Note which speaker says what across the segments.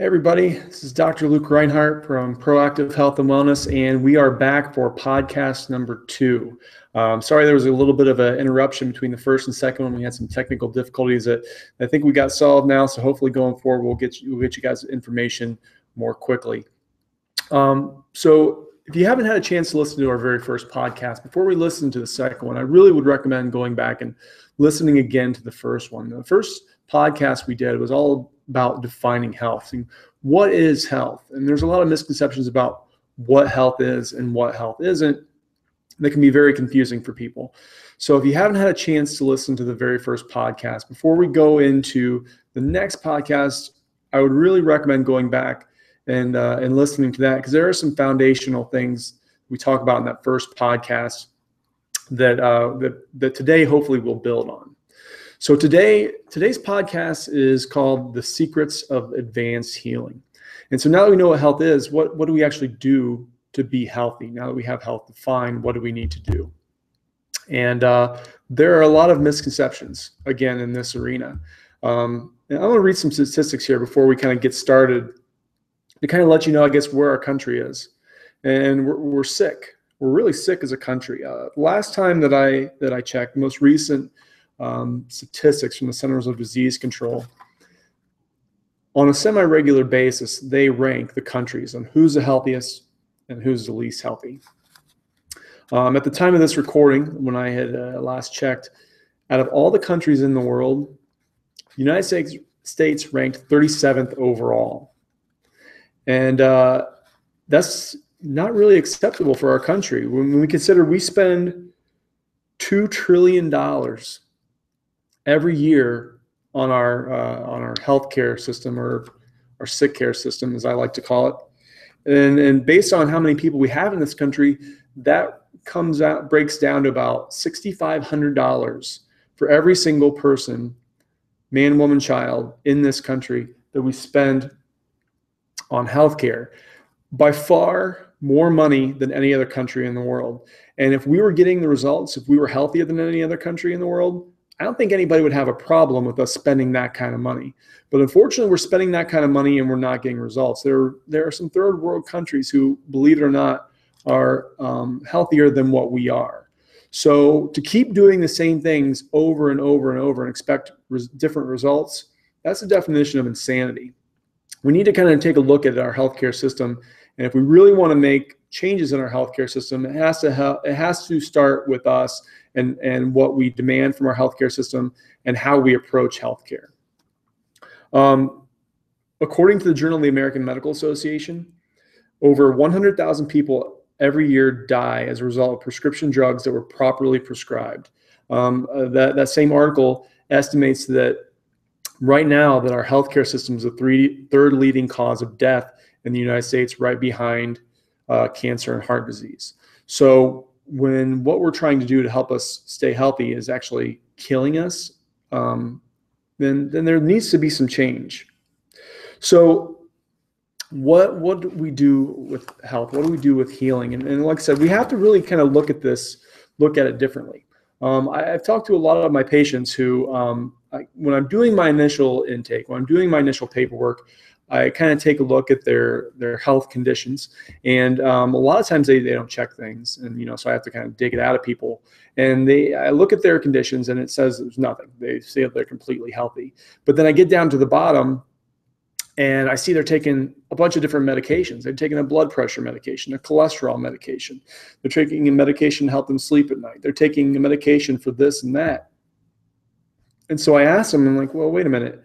Speaker 1: Hey everybody, this is Dr. Luke Reinhardt from Proactive Health and Wellness, and we are back for podcast number two. Um, sorry, there was a little bit of an interruption between the first and second one. We had some technical difficulties that I think we got solved now. So hopefully, going forward, we'll get you, we'll get you guys information more quickly. Um, so if you haven't had a chance to listen to our very first podcast, before we listen to the second one, I really would recommend going back and listening again to the first one. The first podcast we did was all about defining health. And what is health? And there's a lot of misconceptions about what health is and what health isn't that can be very confusing for people. So if you haven't had a chance to listen to the very first podcast, before we go into the next podcast, I would really recommend going back and uh, and listening to that because there are some foundational things we talk about in that first podcast that uh, that that today hopefully we'll build on. So today, today's podcast is called "The Secrets of Advanced Healing." And so now that we know what health is, what what do we actually do to be healthy? Now that we have health defined, what do we need to do? And uh, there are a lot of misconceptions again in this arena. Um, and I'm going to read some statistics here before we kind of get started to kind of let you know, I guess, where our country is. And we're, we're sick. We're really sick as a country. Uh, last time that I that I checked, most recent um, statistics from the Centers of Disease Control. On a semi regular basis, they rank the countries on who's the healthiest and who's the least healthy. Um, at the time of this recording, when I had uh, last checked, out of all the countries in the world, the United States, States ranked 37th overall. And uh, that's not really acceptable for our country. When we consider we spend $2 trillion every year on our uh, on our healthcare system or our sick care system, as I like to call it. And, and based on how many people we have in this country, that comes out breaks down to about $6,500 for every single person, man, woman, child in this country that we spend on healthcare. By far more money than any other country in the world. And if we were getting the results, if we were healthier than any other country in the world, I don't think anybody would have a problem with us spending that kind of money. But unfortunately, we're spending that kind of money and we're not getting results. There, there are some third world countries who, believe it or not, are um, healthier than what we are. So to keep doing the same things over and over and over and expect res- different results, that's the definition of insanity. We need to kind of take a look at our healthcare system, and if we really want to make changes in our healthcare system, it has to help, it has to start with us and, and what we demand from our healthcare system and how we approach healthcare. Um, according to the Journal of the American Medical Association, over 100,000 people every year die as a result of prescription drugs that were properly prescribed. Um, uh, that, that same article estimates that right now that our healthcare system is the three, third leading cause of death in the United States, right behind uh, cancer and heart disease. So when what we're trying to do to help us stay healthy is actually killing us, um, then then there needs to be some change. So what what do we do with health? What do we do with healing? And, and like I said, we have to really kind of look at this, look at it differently. Um, I, have talked to a lot of my patients who, um, I, when I'm doing my initial intake, when I'm doing my initial paperwork, I kind of take a look at their their health conditions, and um, a lot of times they, they don't check things, and you know, so I have to kind of dig it out of people. And they, I look at their conditions, and it says there's nothing. They say they're completely healthy, but then I get down to the bottom, and I see they're taking a bunch of different medications. They're taking a blood pressure medication, a cholesterol medication. They're taking a medication to help them sleep at night. They're taking a medication for this and that. And so I asked them, I'm like, well, wait a minute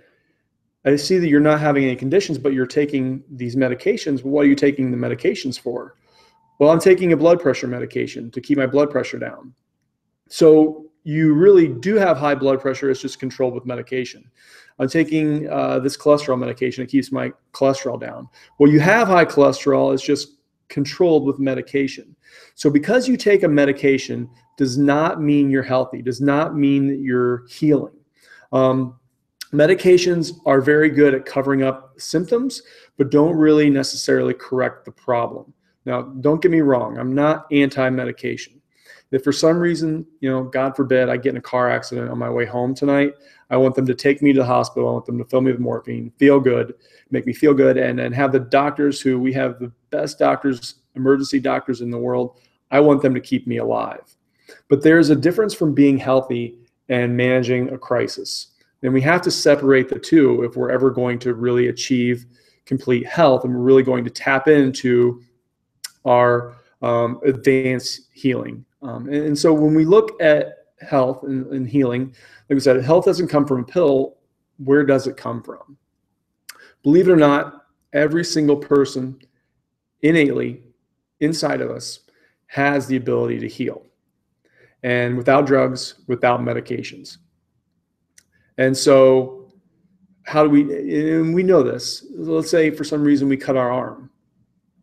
Speaker 1: I see that you're not having any conditions, but you're taking these medications. What are you taking the medications for? Well, I'm taking a blood pressure medication to keep my blood pressure down. So you really do have high blood pressure. It's just controlled with medication. I'm taking uh, this cholesterol medication. It keeps my cholesterol down. Well, you have high cholesterol. It's just controlled with medication. So because you take a medication does not mean you're healthy, does not mean that you're healing. Um, Medications are very good at covering up symptoms, but don't really necessarily correct the problem. Now, don't get me wrong, I'm not anti medication. If for some reason, you know, God forbid, I get in a car accident on my way home tonight, I want them to take me to the hospital. I want them to fill me with morphine, feel good, make me feel good, and then have the doctors who we have the best doctors, emergency doctors in the world. I want them to keep me alive. But there's a difference from being healthy and managing a crisis. And we have to separate the two if we're ever going to really achieve complete health and we're really going to tap into our um, advanced healing. Um, and, and, so when we look at health and, and healing, like I said, health doesn't come from a pill. Where does it come from? Believe it or not, every single person innately inside of us has the ability to heal and without drugs, without medications. And so, how do we, and we know this, let's say for some reason we cut our arm.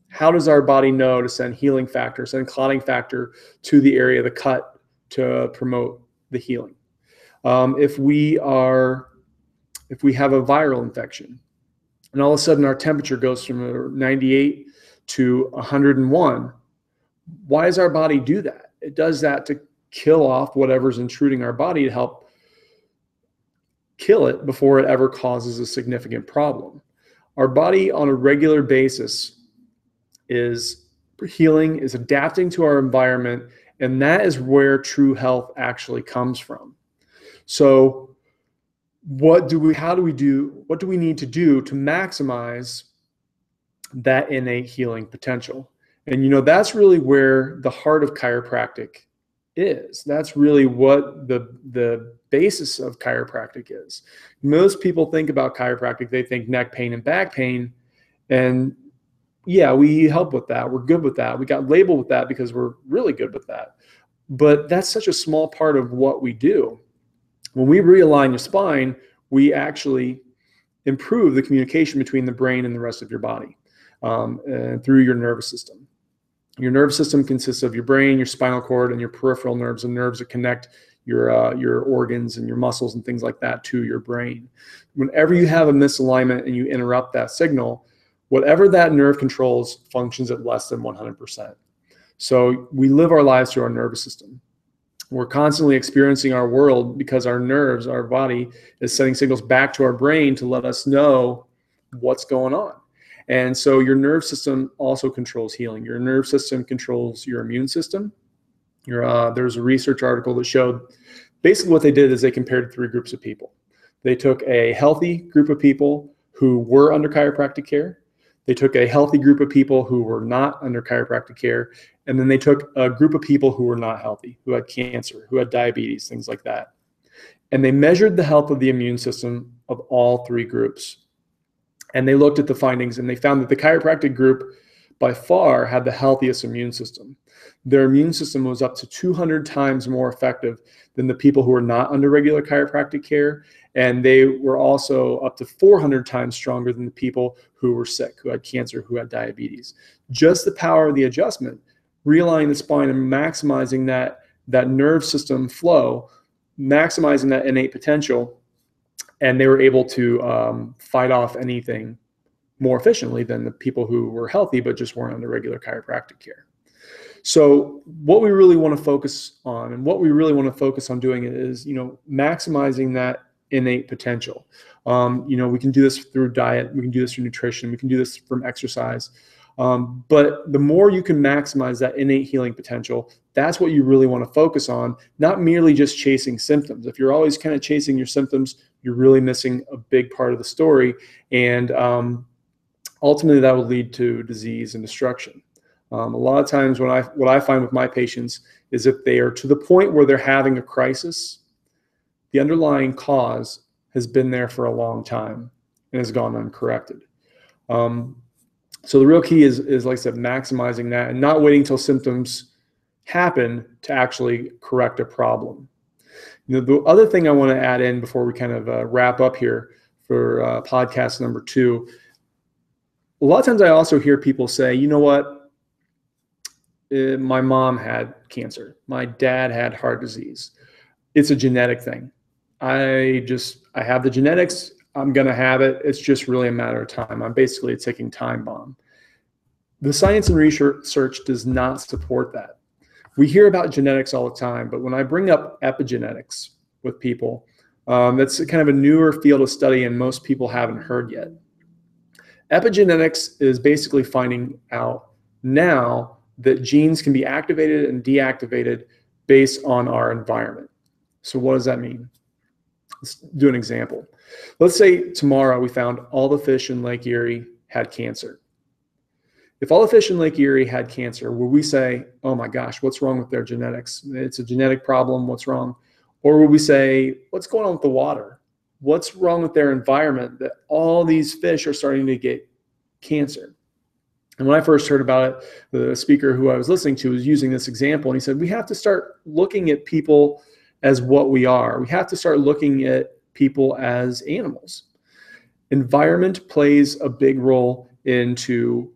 Speaker 1: How does our body know to send healing factor, send clotting factor to the area of the cut to promote the healing? Um, if we are, if we have a viral infection, and all of a sudden our temperature goes from 98 to 101, why does our body do that? It does that to kill off whatever's intruding our body to help kill it before it ever causes a significant problem. Our body on a regular basis is healing, is adapting to our environment, and that is where true health actually comes from. So, what do we, how do we do, what do we need to do to maximize that innate healing potential? And you know, that's really where the heart of chiropractic is. That's really what the the basis of chiropractic is. Most people think about chiropractic, they think neck pain and back pain. And yeah, we help with that. We're good with that. We got labeled with that because we're really good with that. But that's such a small part of what we do. When we realign your spine, we actually improve the communication between the brain and the rest of your body um, through your nervous system. Your nervous system consists of your brain, your spinal cord, and your peripheral nerves, and nerves that connect your uh, your organs and your muscles and things like that to your brain. Whenever you have a misalignment and you interrupt that signal, whatever that nerve controls functions at less than 100%. So we live our lives through our nervous system. We're constantly experiencing our world because our nerves, our body, is sending signals back to our brain to let us know what's going on. And so your nerve system also controls healing. Your nerve system controls your immune system. Uh, there's a research article that showed basically what they did is they compared three groups of people. They took a healthy group of people who were under chiropractic care. They took a healthy group of people who were not under chiropractic care. And then they took a group of people who were not healthy, who had cancer, who had diabetes, things like that. And they measured the health of the immune system of all three groups and they looked at the findings and they found that the chiropractic group by far had the healthiest immune system. Their immune system was up to 200 times more effective than the people who were not under regular chiropractic care. And they were also up to 400 times stronger than the people who were sick, who had cancer, who had diabetes. Just the power of the adjustment, realigning the spine and maximizing that, that nerve system flow, maximizing that innate potential and they were able to um, fight off anything more efficiently than the people who were healthy but just weren't under regular chiropractic care. So what we really want to focus on and what we really want to focus on doing is, you know, maximizing that innate potential. Um, you know, we can do this through diet, we can do this through nutrition, we can do this from exercise. Um, but the more you can maximize that innate healing potential, that's what you really want to focus on, not merely just chasing symptoms. If you're always kind of chasing your symptoms, you're really missing a big part of the story. And um, ultimately, that will lead to disease and destruction. Um, a lot of times, when I what I find with my patients is if they are to the point where they're having a crisis, the underlying cause has been there for a long time and has gone uncorrected. Um, so the real key is, is like I said, maximizing that and not waiting until symptoms happen to actually correct a problem. You know, the other thing I want to add in before we kind of uh, wrap up here for uh, podcast number two, a lot of times I also hear people say, you know what, uh, my mom had cancer, my dad had heart disease. It's a genetic thing. I just, I have the genetics. I'm going to have it. It's just really a matter of time. I'm basically a ticking time bomb. The science and research does not support that. we hear about genetics all the time, but when I bring up epigenetics with people, um, that's kind of a newer field of study, and most people haven't heard yet. Epigenetics is basically finding out now that genes can be activated and deactivated based on our environment. So, what does that mean? Let's do an example. Let's say tomorrow we found all the fish in Lake Erie had cancer. If all the fish in Lake Erie had cancer, would we say, oh my gosh, what's wrong with their genetics? It's a genetic problem. What's wrong? Or would we say, what's going on with the water? What's wrong with their environment that all these fish are starting to get cancer? And when I first heard about it, the speaker who I was listening to was using this example, and he said, we have to start looking at people as what we are. We have to start looking at people as animals. Environment plays a big role into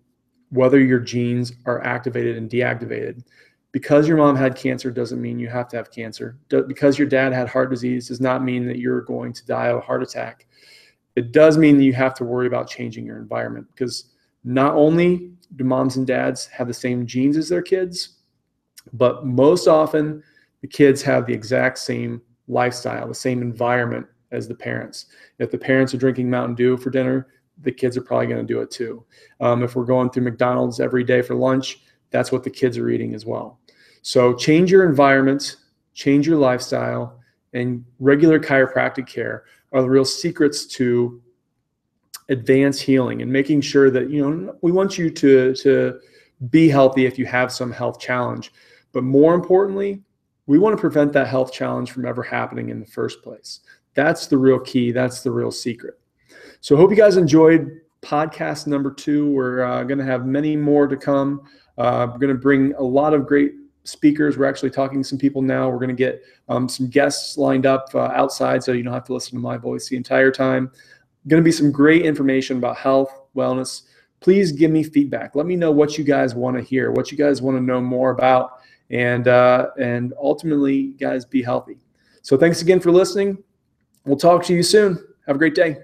Speaker 1: whether your genes are activated and deactivated. Because your mom had cancer doesn't mean you have to have cancer. Because your dad had heart disease does not mean that you're going to die of a heart attack. It does mean that you have to worry about changing your environment because not only do moms and dads have the same genes as their kids, but most often the kids have the exact same lifestyle, the same environment as the parents. If the parents are drinking Mountain Dew for dinner, the kids are probably going to do it too. Um, if we're going through McDonald's every day for lunch, that's what the kids are eating as well. So change your environment, change your lifestyle, and regular chiropractic care are the real secrets to advanced healing and making sure that you know we want you to to be healthy if you have some health challenge but more importantly we want to prevent that health challenge from ever happening in the first place that's the real key that's the real secret so I hope you guys enjoyed podcast number two. We're uh, going to have many more to come. Uh, we're going to bring a lot of great speakers. We're actually talking to some people now. We're going to get um, some guests lined up uh, outside so you don't have to listen to my voice the entire time. Going to be some great information about health, wellness. Please give me feedback. Let me know what you guys want to hear, what you guys want to know more about, and uh, and ultimately, guys, be healthy. So thanks again for listening. We'll talk to you soon. Have a great day.